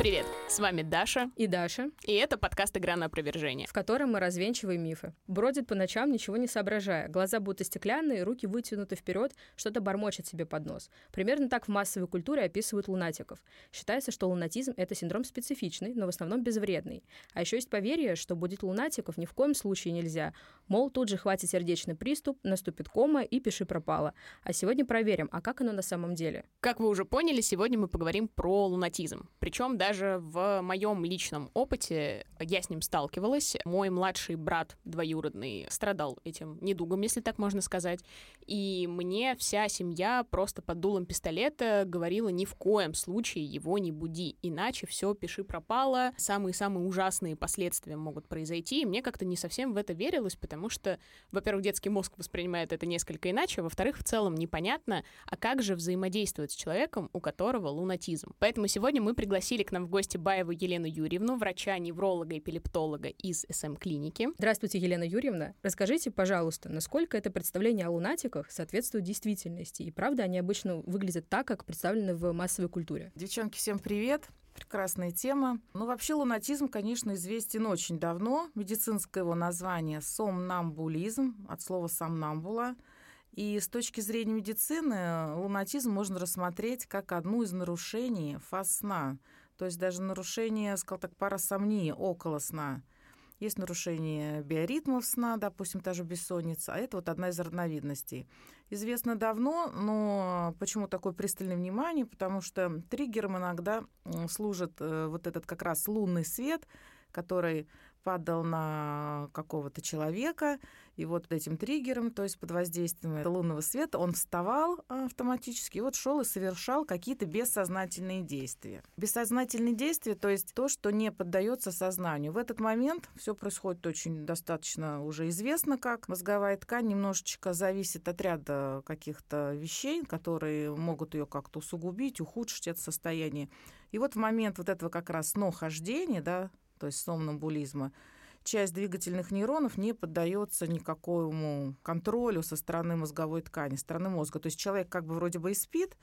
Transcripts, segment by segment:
привет! С вами Даша и Даша. И это подкаст «Игра на опровержение», в котором мы развенчиваем мифы. Бродит по ночам, ничего не соображая. Глаза будто стеклянные, руки вытянуты вперед, что-то бормочет себе под нос. Примерно так в массовой культуре описывают лунатиков. Считается, что лунатизм — это синдром специфичный, но в основном безвредный. А еще есть поверье, что будить лунатиков ни в коем случае нельзя. Мол, тут же хватит сердечный приступ, наступит кома и пиши пропало. А сегодня проверим, а как оно на самом деле. Как вы уже поняли, сегодня мы поговорим про лунатизм. Причем даже в моем личном опыте я с ним сталкивалась. Мой младший брат двоюродный страдал этим недугом, если так можно сказать. И мне вся семья просто под дулом пистолета говорила ни в коем случае его не буди, иначе все пиши пропало, самые-самые ужасные последствия могут произойти. И мне как-то не совсем в это верилось, потому что, во-первых, детский мозг воспринимает это несколько иначе, во-вторых, в целом непонятно, а как же взаимодействовать с человеком, у которого лунатизм. Поэтому сегодня мы пригласили к нам в гости Баеву Елену Юрьевну, врача, невролога, эпилептолога из СМ-клиники. Здравствуйте, Елена Юрьевна. Расскажите, пожалуйста, насколько это представление о лунатиках соответствует действительности? И правда они обычно выглядят так, как представлены в массовой культуре? Девчонки, всем привет. Прекрасная тема. Ну, вообще лунатизм, конечно, известен очень давно. Медицинское его название – сомнамбулизм, от слова «сомнамбула». И с точки зрения медицины лунатизм можно рассмотреть как одну из нарушений фаз сна. То есть даже нарушение, сказал так, парасомнии около сна. Есть нарушение биоритмов сна, допустим, та же бессонница, а это вот одна из разновидностей. Известно давно, но почему такое пристальное внимание? Потому что триггером иногда служит э, вот этот как раз лунный свет, который падал на какого-то человека, и вот этим триггером, то есть под воздействием лунного света, он вставал автоматически и вот шел и совершал какие-то бессознательные действия. Бессознательные действия, то есть то, что не поддается сознанию. В этот момент все происходит очень достаточно уже известно, как мозговая ткань немножечко зависит от ряда каких-то вещей, которые могут ее как-то усугубить, ухудшить это состояние. И вот в момент вот этого как раз снохождения, да, то есть сомнамбулизма, часть двигательных нейронов не поддается никакому контролю со стороны мозговой ткани, со стороны мозга. То есть человек как бы вроде бы и спит,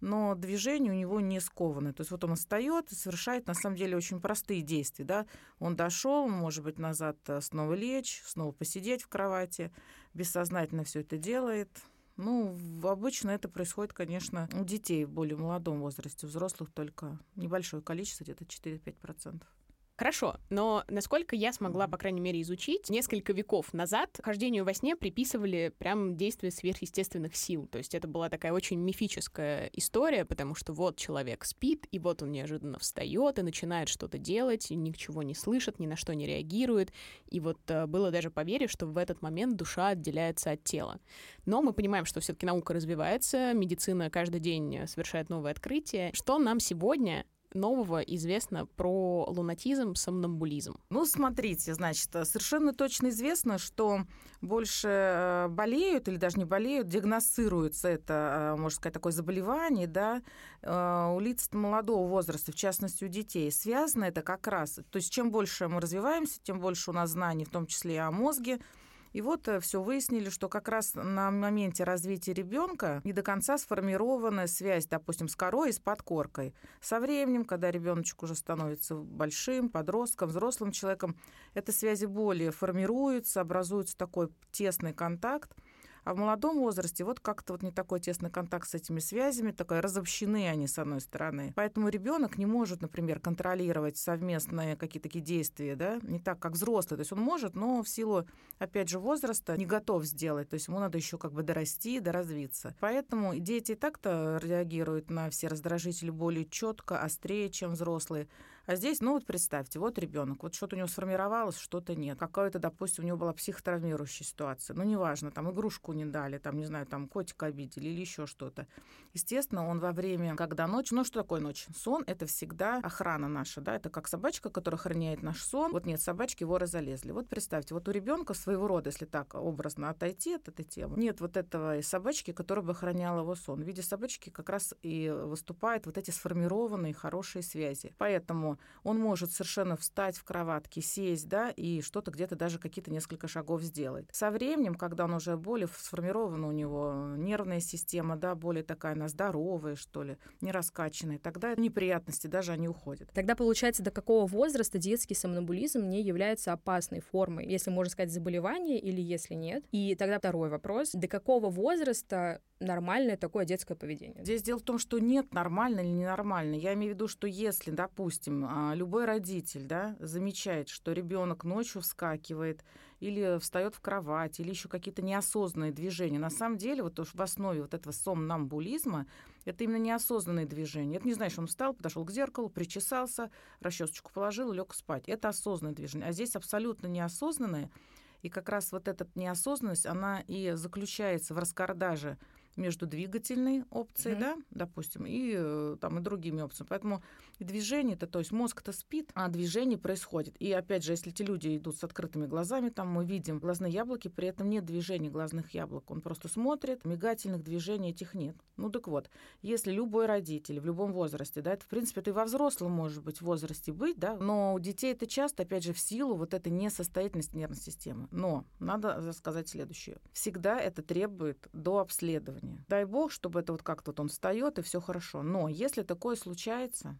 но движения у него не скованы. То есть вот он встает и совершает на самом деле очень простые действия. Да? Он дошел, может быть, назад э, снова лечь, снова посидеть в кровати, бессознательно все это делает. Ну, обычно это происходит, конечно, у детей в более молодом возрасте, у взрослых только небольшое количество, где-то 4-5%. Хорошо, но насколько я смогла, по крайней мере, изучить, несколько веков назад хождению во сне приписывали прям действия сверхъестественных сил. То есть это была такая очень мифическая история, потому что вот человек спит, и вот он неожиданно встает и начинает что-то делать, и ничего не слышит, ни на что не реагирует. И вот э, было даже поверье, что в этот момент душа отделяется от тела. Но мы понимаем, что все-таки наука развивается, медицина каждый день совершает новые открытия. Что нам сегодня нового известно про лунатизм, сомнамбулизм? Ну, смотрите, значит, совершенно точно известно, что больше э, болеют или даже не болеют, диагностируется это, э, можно сказать, такое заболевание, да, э, у лиц молодого возраста, в частности, у детей. Связано это как раз, то есть чем больше мы развиваемся, тем больше у нас знаний, в том числе и о мозге, и вот э, все выяснили, что как раз на моменте развития ребенка не до конца сформирована связь, допустим, с корой и с подкоркой. Со временем, когда ребеночек уже становится большим, подростком, взрослым человеком, эта связи более формируются, образуется такой тесный контакт. А в молодом возрасте вот как-то вот не такой тесный контакт с этими связями, такой разобщены они с одной стороны. Поэтому ребенок не может, например, контролировать совместные какие-то такие действия, да, не так, как взрослый. То есть он может, но в силу, опять же, возраста не готов сделать. То есть ему надо еще как бы дорасти, доразвиться. Поэтому дети и так-то реагируют на все раздражители более четко, острее, чем взрослые. А здесь, ну вот представьте, вот ребенок, вот что-то у него сформировалось, что-то нет. Какая-то, допустим, у него была психотравмирующая ситуация. Ну, неважно, там игрушку не дали, там, не знаю, там котика обидели или еще что-то. Естественно, он во время, когда ночь, ну что такое ночь? Сон — это всегда охрана наша, да, это как собачка, которая охраняет наш сон. Вот нет собачки, воры залезли. Вот представьте, вот у ребенка своего рода, если так образно отойти от этой темы, нет вот этого собачки, которая бы охраняла его сон. В виде собачки как раз и выступают вот эти сформированные хорошие связи. Поэтому Он может совершенно встать в кроватке, сесть, да, и что-то где-то даже какие-то несколько шагов сделать. Со временем, когда он уже более сформирована у него нервная система, да, более такая она здоровая, что ли, не раскачанная, тогда неприятности даже они уходят. Тогда получается, до какого возраста детский сомнамбулизм не является опасной формой, если можно сказать заболевание или если нет? И тогда второй вопрос, до какого возраста нормальное такое детское поведение? Здесь дело в том, что нет нормально или ненормально. Я имею в виду, что если, допустим, а, любой родитель да, замечает, что ребенок ночью вскакивает или встает в кровать, или еще какие-то неосознанные движения. На самом деле, вот в основе вот этого сомнамбулизма это именно неосознанные движения. Это не знаешь, он встал, подошел к зеркалу, причесался, расчесочку положил, лег спать. Это осознанное движение. А здесь абсолютно неосознанное. И как раз вот эта неосознанность, она и заключается в раскардаже между двигательной опцией, mm-hmm. да, допустим, и э, там и другими опциями. Поэтому движение это, то есть мозг-то спит, а движение происходит. И опять же, если эти люди идут с открытыми глазами, там мы видим глазные яблоки, при этом нет движения глазных яблок. Он просто смотрит, мигательных движений этих нет. Ну так вот, если любой родитель в любом возрасте, да, это в принципе и во взрослом может быть возрасте быть, да, но у детей это часто, опять же, в силу вот этой несостоятельности нервной системы. Но надо сказать следующее. Всегда это требует до обследования. Дай бог, чтобы это вот как-то вот он встает и все хорошо. Но если такое случается,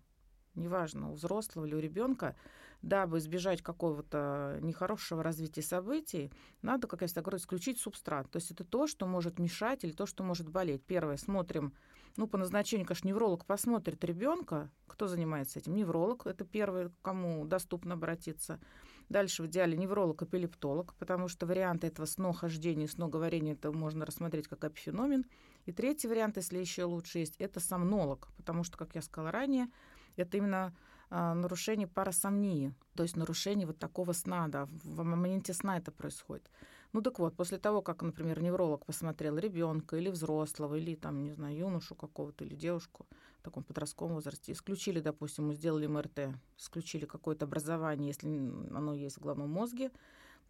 неважно, у взрослого или у ребенка, дабы избежать какого-то нехорошего развития событий, надо, как я всегда говорю, исключить субстрат. То есть это то, что может мешать или то, что может болеть. Первое, смотрим, ну, по назначению, конечно, невролог посмотрит ребенка, кто занимается этим. Невролог, это первый, кому доступно обратиться. Дальше в идеале невролог-эпилептолог, потому что варианты этого снохождения, сноговорения, это можно рассмотреть как эпифеномен. И третий вариант, если еще лучше есть, это сомнолог, потому что, как я сказала ранее, это именно а, нарушение парасомнии, то есть нарушение вот такого сна, да, в моменте сна это происходит. Ну так вот, после того, как, например, невролог посмотрел ребенка или взрослого, или там, не знаю, юношу какого-то, или девушку в таком подростковом возрасте, исключили, допустим, мы сделали МРТ, исключили какое-то образование, если оно есть в головном мозге,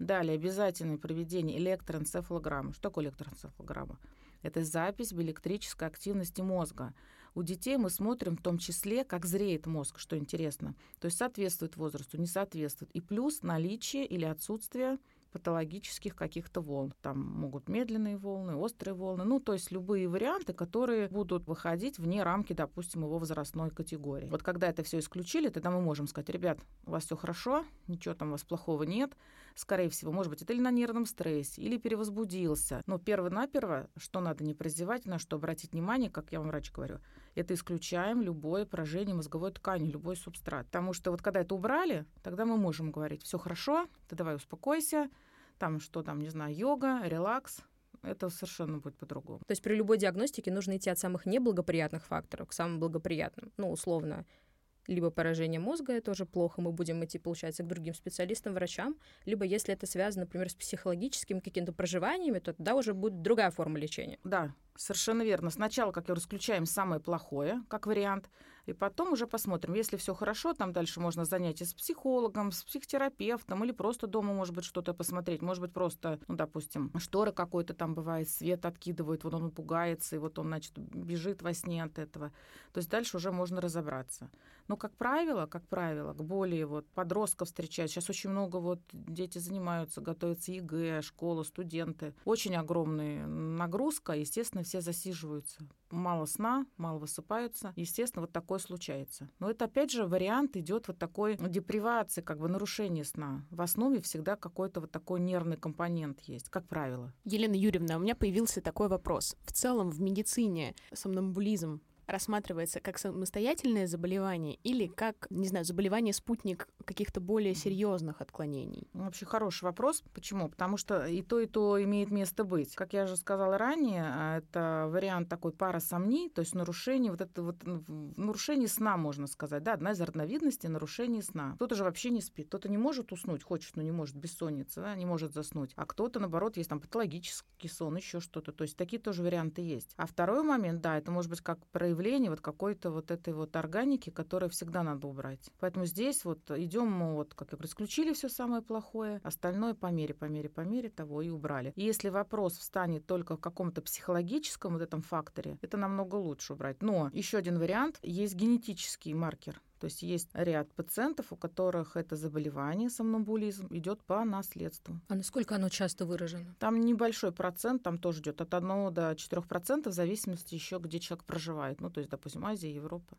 Далее обязательное проведение электроэнцефалограммы. Что такое электроэнцефалограмма? Это запись биоэлектрической активности мозга. У детей мы смотрим в том числе, как зреет мозг, что интересно. То есть соответствует возрасту, не соответствует. И плюс наличие или отсутствие патологических каких-то волн. Там могут медленные волны, острые волны, ну, то есть любые варианты, которые будут выходить вне рамки, допустим, его возрастной категории. Вот когда это все исключили, тогда мы можем сказать, ребят, у вас все хорошо, ничего там у вас плохого нет, скорее всего, может быть, это или на нервном стрессе, или перевозбудился. Но перво-наперво, что надо не прозевать, на что обратить внимание, как я вам, врач говорю, это исключаем любое поражение мозговой ткани, любой субстрат. Потому что вот когда это убрали, тогда мы можем говорить, все хорошо, ты давай успокойся, там что там, не знаю, йога, релакс, это совершенно будет по-другому. То есть при любой диагностике нужно идти от самых неблагоприятных факторов к самым благоприятным. Ну, условно, либо поражение мозга, это тоже плохо, мы будем идти, получается, к другим специалистам, врачам, либо если это связано, например, с психологическими какими-то проживаниями, то тогда уже будет другая форма лечения. Да, совершенно верно. Сначала, как я говорю, исключаем самое плохое, как вариант, и потом уже посмотрим. Если все хорошо, там дальше можно занятия с психологом, с психотерапевтом или просто дома, может быть, что-то посмотреть. Может быть, просто, ну, допустим, шторы какой-то там бывает, свет откидывает, вот он пугается, и вот он, значит, бежит во сне от этого. То есть дальше уже можно разобраться. Но, как правило, как правило, к более вот подростков встречать. Сейчас очень много вот дети занимаются, готовятся ЕГЭ, школа, студенты. Очень огромная нагрузка, естественно, все засиживаются. Мало сна, мало высыпаются. Естественно, вот такое случается. Но это, опять же, вариант идет вот такой депривации, как бы нарушение сна. В основе всегда какой-то вот такой нервный компонент есть, как правило. Елена Юрьевна, у меня появился такой вопрос. В целом в медицине сомнамбулизм рассматривается как самостоятельное заболевание или как, не знаю, заболевание спутник каких-то более серьезных отклонений? Ну, вообще хороший вопрос. Почему? Потому что и то, и то имеет место быть. Как я уже сказала ранее, а, это вариант такой парасомнии, то есть нарушение, вот это вот нарушение сна, можно сказать. Да, одна из разновидностей нарушения сна. Кто-то же вообще не спит, кто-то не может уснуть, хочет, но не может, бессонница, да, не может заснуть. А кто-то, наоборот, есть там патологический сон, еще что-то. То есть такие тоже варианты есть. А второй момент, да, это может быть как проявление проявление вот какой-то вот этой вот органики, которую всегда надо убрать. Поэтому здесь вот идем мы вот, как я говорю, исключили все самое плохое, остальное по мере, по мере, по мере того и убрали. И если вопрос встанет только в каком-то психологическом вот этом факторе, это намного лучше убрать. Но еще один вариант, есть генетический маркер То есть есть ряд пациентов, у которых это заболевание, сомнамбулизм, идет по наследству. А насколько оно часто выражено? Там небольшой процент, там тоже идет от 1 до 4 процентов, в зависимости еще, где человек проживает. Ну, то есть, допустим, Азия, Европа.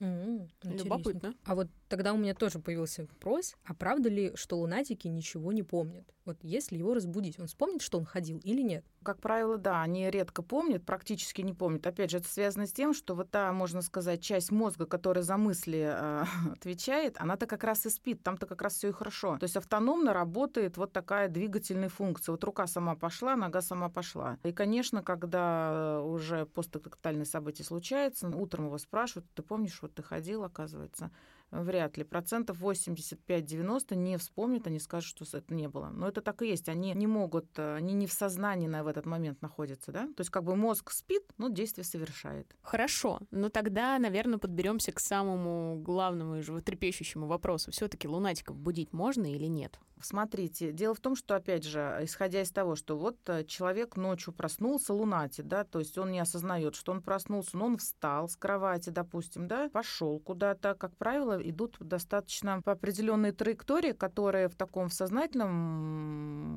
М, интересно. Любопытно. А вот тогда у меня тоже появился вопрос, а правда ли, что лунатики ничего не помнят? Вот если его разбудить, он вспомнит, что он ходил или нет? Как правило, да, они редко помнят, практически не помнят. Опять же, это связано с тем, что вот та, можно сказать, часть мозга, которая за мысли э, отвечает, она-то как раз и спит, там-то как раз все и хорошо. То есть автономно работает вот такая двигательная функция. Вот рука сама пошла, нога сама пошла. И, конечно, когда уже посттактальные события случаются, утром его спрашивают, ты помнишь, вот ты ходил, оказывается, вряд ли. Процентов 85-90 не вспомнят, они скажут, что это не было. Но это так и есть. Они не могут, э, они не в сознании на в этот момент находятся, да? То есть как бы мозг спит, но действие совершает. Хорошо, но тогда, наверное, подберемся к самому главному и животрепещущему вопросу. Все-таки лунатиков будить можно или нет? Смотрите, дело в том, что, опять же, исходя из того, что вот э, человек ночью проснулся, лунатит, да, то есть он не осознает, что он проснулся, но он встал с кровати, допустим, да, пошел куда-то, как правило, идут достаточно по определенной траектории, которая в таком в сознательном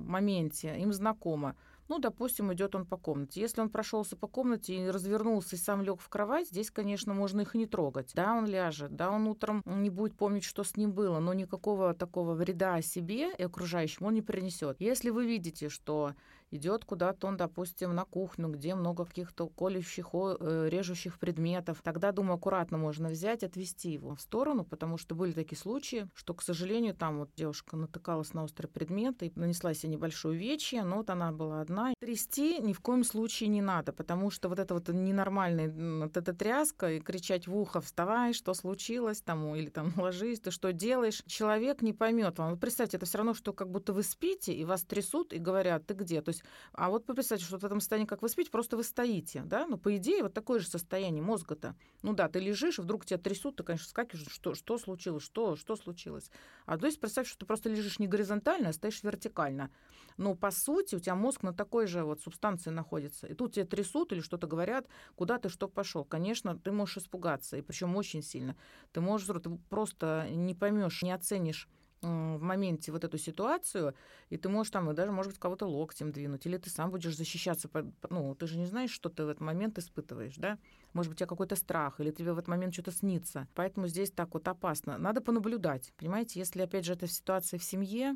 моменте им знакома. Ну, допустим, идет он по комнате. Если он прошелся по комнате и развернулся и сам лег в кровать, здесь, конечно, можно их не трогать. Да, он ляжет, да, он утром не будет помнить, что с ним было, но никакого такого вреда себе и окружающим он не принесет. Если вы видите, что идет куда-то он, допустим, на кухню, где много каких-то колющих, э, режущих предметов. Тогда, думаю, аккуратно можно взять, отвести его в сторону, потому что были такие случаи, что, к сожалению, там вот девушка натыкалась на острый предмет и нанесла себе небольшое увечье, но вот она была одна. Трясти ни в коем случае не надо, потому что вот это вот ненормальная вот эта тряска и кричать в ухо «вставай, что случилось?» там, или там «ложись, ты что делаешь?» Человек не поймет вам. Вот представьте, это все равно, что как будто вы спите, и вас трясут и говорят «ты где?» То есть а вот представьте, что в этом состоянии, как вы спите, просто вы стоите, да? Ну, по идее, вот такое же состояние мозга-то. Ну да, ты лежишь, вдруг тебя трясут, ты, конечно, скакиваешь, что, что случилось, что, что случилось. А то есть представь, что ты просто лежишь не горизонтально, а стоишь вертикально. Но по сути у тебя мозг на такой же вот субстанции находится. И тут тебя трясут или что-то говорят, куда ты что пошел. Конечно, ты можешь испугаться, и причем очень сильно. Ты можешь, ты просто не поймешь, не оценишь в моменте вот эту ситуацию, и ты можешь там, и даже, может быть, кого-то локтем двинуть, или ты сам будешь защищаться. Ну, ты же не знаешь, что ты в этот момент испытываешь, да? Может быть, у тебя какой-то страх, или тебе в этот момент что-то снится. Поэтому здесь так вот опасно. Надо понаблюдать, понимаете? Если, опять же, это ситуация в семье,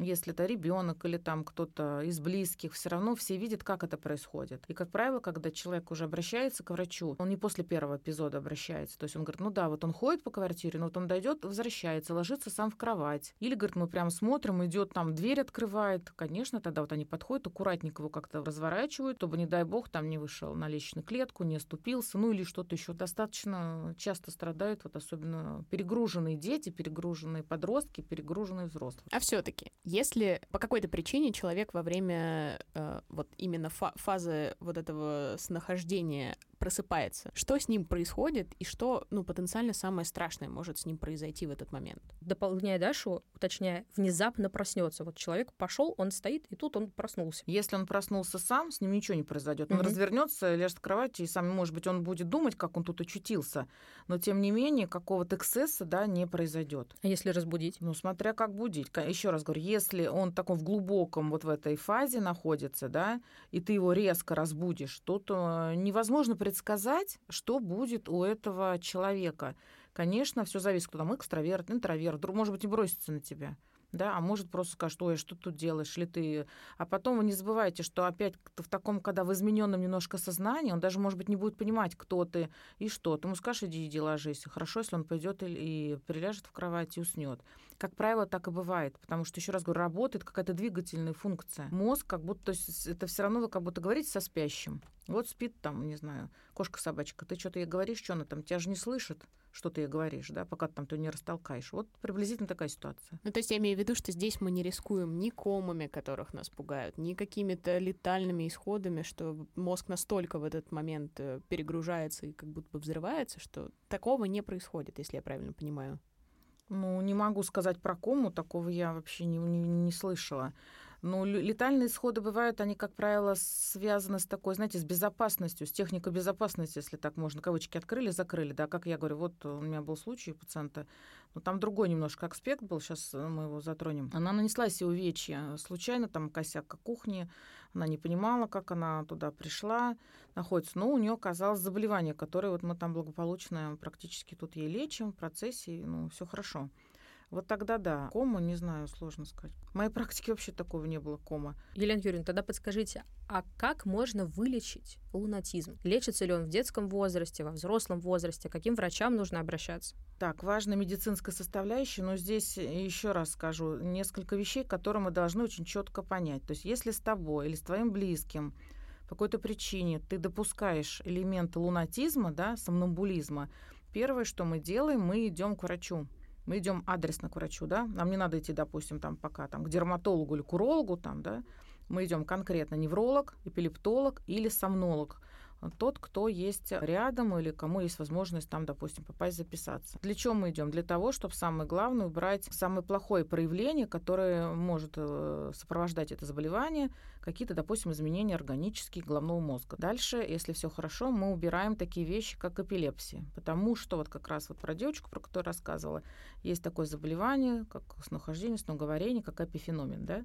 если это ребенок или там кто-то из близких, все равно все видят, как это происходит. И, как правило, когда человек уже обращается к врачу, он не после первого эпизода обращается. То есть он говорит, ну да, вот он ходит по квартире, но вот он дойдет, возвращается, ложится сам в кровать. Или, говорит, мы прям смотрим, идет там, дверь открывает. Конечно, тогда вот они подходят, аккуратненько его как-то разворачивают, чтобы, не дай бог, там не вышел на личную клетку, не оступился, ну или что-то еще. Достаточно часто страдают, вот особенно перегруженные дети, перегруженные подростки, перегруженные взрослые. А все-таки если по какой-то причине человек во время э, вот именно фа- фазы вот этого снахождения просыпается. Что с ним происходит и что, ну, потенциально самое страшное может с ним произойти в этот момент? Дополняя Дашу, уточняя, внезапно проснется. Вот человек пошел, он стоит, и тут он проснулся. Если он проснулся сам, с ним ничего не произойдет. Он Мгм. развернется, ляжет в кровати, и сам, может быть, он будет думать, как он тут очутился, но тем не менее какого-то эксцесса, да, не произойдет. А если разбудить? Ну, смотря как будить. Еще раз говорю, если он таком в глубоком вот в этой фазе находится, да, и ты его резко разбудишь, тут э, невозможно предсказать, что будет у этого человека. Конечно, все зависит, кто там экстраверт, интроверт, может быть, и бросится на тебя. Да, а может просто скажет, ой, что ты тут делаешь, ли ты... А потом вы не забывайте, что опять в таком, когда в измененном немножко сознании, он даже, может быть, не будет понимать, кто ты и что. Ты ему скажешь, иди, иди, ложись. Хорошо, если он пойдет и, и приляжет в кровать и уснет. Как правило, так и бывает, потому что, еще раз говорю, работает какая-то двигательная функция. Мозг как будто, то есть это все равно вы как будто говорите со спящим. Вот спит там, не знаю, кошка-собачка, ты что-то ей говоришь, что она там, тебя же не слышит, что ты ей говоришь, да, пока ты там ты не растолкаешь. Вот приблизительно такая ситуация. Ну, то есть я имею в виду, что здесь мы не рискуем ни комами, которых нас пугают, ни какими-то летальными исходами, что мозг настолько в этот момент э, перегружается и как будто бы взрывается, что такого не происходит, если я правильно понимаю. Ну, не могу сказать про кому, такого я вообще не, не, не слышала. Ну, летальные исходы бывают, они, как правило, связаны с такой, знаете, с безопасностью, с техникой безопасности, если так можно. Кавычки открыли, закрыли, да, как я говорю, вот у меня был случай у пациента, но там другой немножко аспект был, сейчас мы его затронем. Она нанесла себе увечья случайно, там косяк кухни, она не понимала, как она туда пришла, находится. Но у нее оказалось заболевание, которое вот мы там благополучно практически тут ей лечим в процессе, ну, все хорошо. Вот тогда да. Кома, не знаю, сложно сказать. В моей практике вообще такого не было кома. Елена Юрьевна, тогда подскажите, а как можно вылечить лунатизм? Лечится ли он в детском возрасте, во взрослом возрасте? Каким врачам нужно обращаться? Так, важная медицинская составляющая, но здесь еще раз скажу несколько вещей, которые мы должны очень четко понять. То есть если с тобой или с твоим близким по какой-то причине ты допускаешь элементы лунатизма, да, сомнамбулизма, первое, что мы делаем, мы идем к врачу мы идем адресно к врачу, да, нам не надо идти, допустим, там пока там к дерматологу или к урологу, там, да, мы идем конкретно невролог, эпилептолог или сомнолог тот, кто есть рядом или кому есть возможность там, допустим, попасть записаться. Для чего мы идем? Для того, чтобы самое главное убрать самое плохое проявление, которое может э, сопровождать это заболевание, какие-то, допустим, изменения органические головного мозга. Дальше, если все хорошо, мы убираем такие вещи, как эпилепсия, потому что вот как раз вот про девочку, про которую рассказывала, есть такое заболевание, как снохождение, сноговорение, как эпифеномен, да,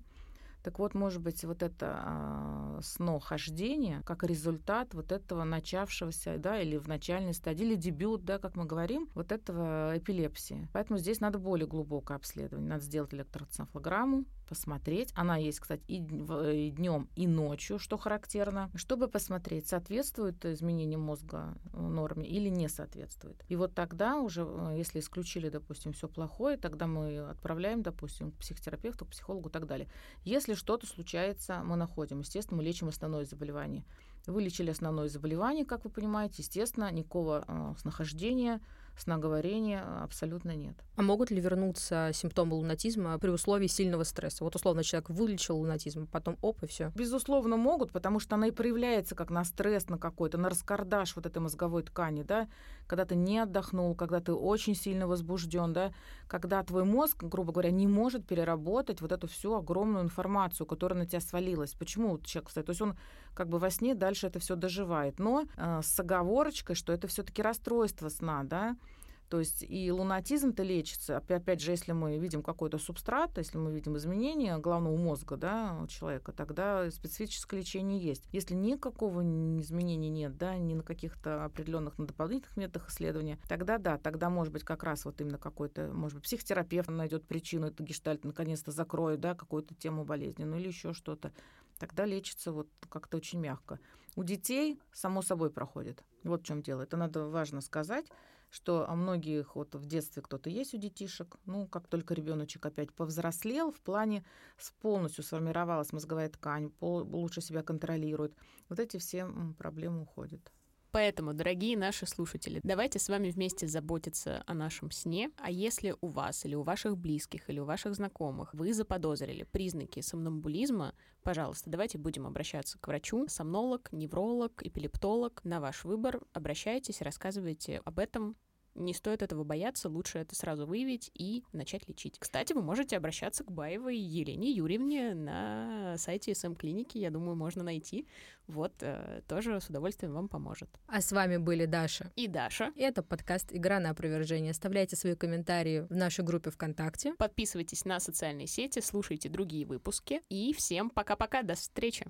так вот, может быть, вот это а, снохождение как результат вот этого начавшегося, да, или в начальной стадии, или дебют, да, как мы говорим, вот этого эпилепсии. Поэтому здесь надо более глубокое обследование. Надо сделать электроцефалограмму, посмотреть. Она есть, кстати, и, и днем, и ночью, что характерно, чтобы посмотреть, соответствует изменение мозга э, норме или не соответствует. И вот тогда уже, э, если исключили, допустим, все плохое, тогда мы отправляем, допустим, к психотерапевту, к психологу и так далее. Если что-то случается, мы находим. Естественно, мы лечим основное заболевание. Вылечили основное заболевание, как вы понимаете, естественно, никакого э, снахождения, сноговорения абсолютно нет. А могут ли вернуться симптомы лунатизма при условии сильного стресса? Вот условно человек вылечил лунатизм, потом оп, и все. Безусловно, могут, потому что она и проявляется как на стресс, на какой-то, на раскардаш вот этой мозговой ткани, да, когда ты не отдохнул, когда ты очень сильно возбужден, да, когда твой мозг, грубо говоря, не может переработать вот эту всю огромную информацию, которая на тебя свалилась. Почему человек, кстати, то есть он как бы во сне дальше это все доживает, но э, с оговорочкой, что это все-таки расстройство сна, да, то есть и лунатизм-то лечится, опять же, если мы видим какой-то субстрат, если мы видим изменения головного мозга да, у человека, тогда специфическое лечение есть. Если никакого изменения нет, да, ни на каких-то определенных, на дополнительных методах исследования, тогда да, тогда может быть как раз вот именно какой-то, может быть, психотерапевт найдет причину, это гештальт наконец-то закроет, да, какую-то тему болезни, ну или еще что-то. Тогда лечится вот как-то очень мягко. У детей само собой проходит. Вот в чем дело. Это надо важно сказать что у многих вот в детстве кто-то есть у детишек, ну, как только ребеночек опять повзрослел, в плане полностью сформировалась мозговая ткань, пол, лучше себя контролирует, вот эти все проблемы уходят. Поэтому, дорогие наши слушатели, давайте с вами вместе заботиться о нашем сне. А если у вас или у ваших близких или у ваших знакомых вы заподозрили признаки сомнамбулизма, пожалуйста, давайте будем обращаться к врачу. Сомнолог, невролог, эпилептолог. На ваш выбор. Обращайтесь, рассказывайте об этом не стоит этого бояться, лучше это сразу выявить и начать лечить. Кстати, вы можете обращаться к Баевой Елене Юрьевне на сайте СМ-клиники, я думаю, можно найти. Вот, э, тоже с удовольствием вам поможет. А с вами были Даша и Даша. И это подкаст «Игра на опровержение». Оставляйте свои комментарии в нашей группе ВКонтакте. Подписывайтесь на социальные сети, слушайте другие выпуски. И всем пока-пока, до встречи!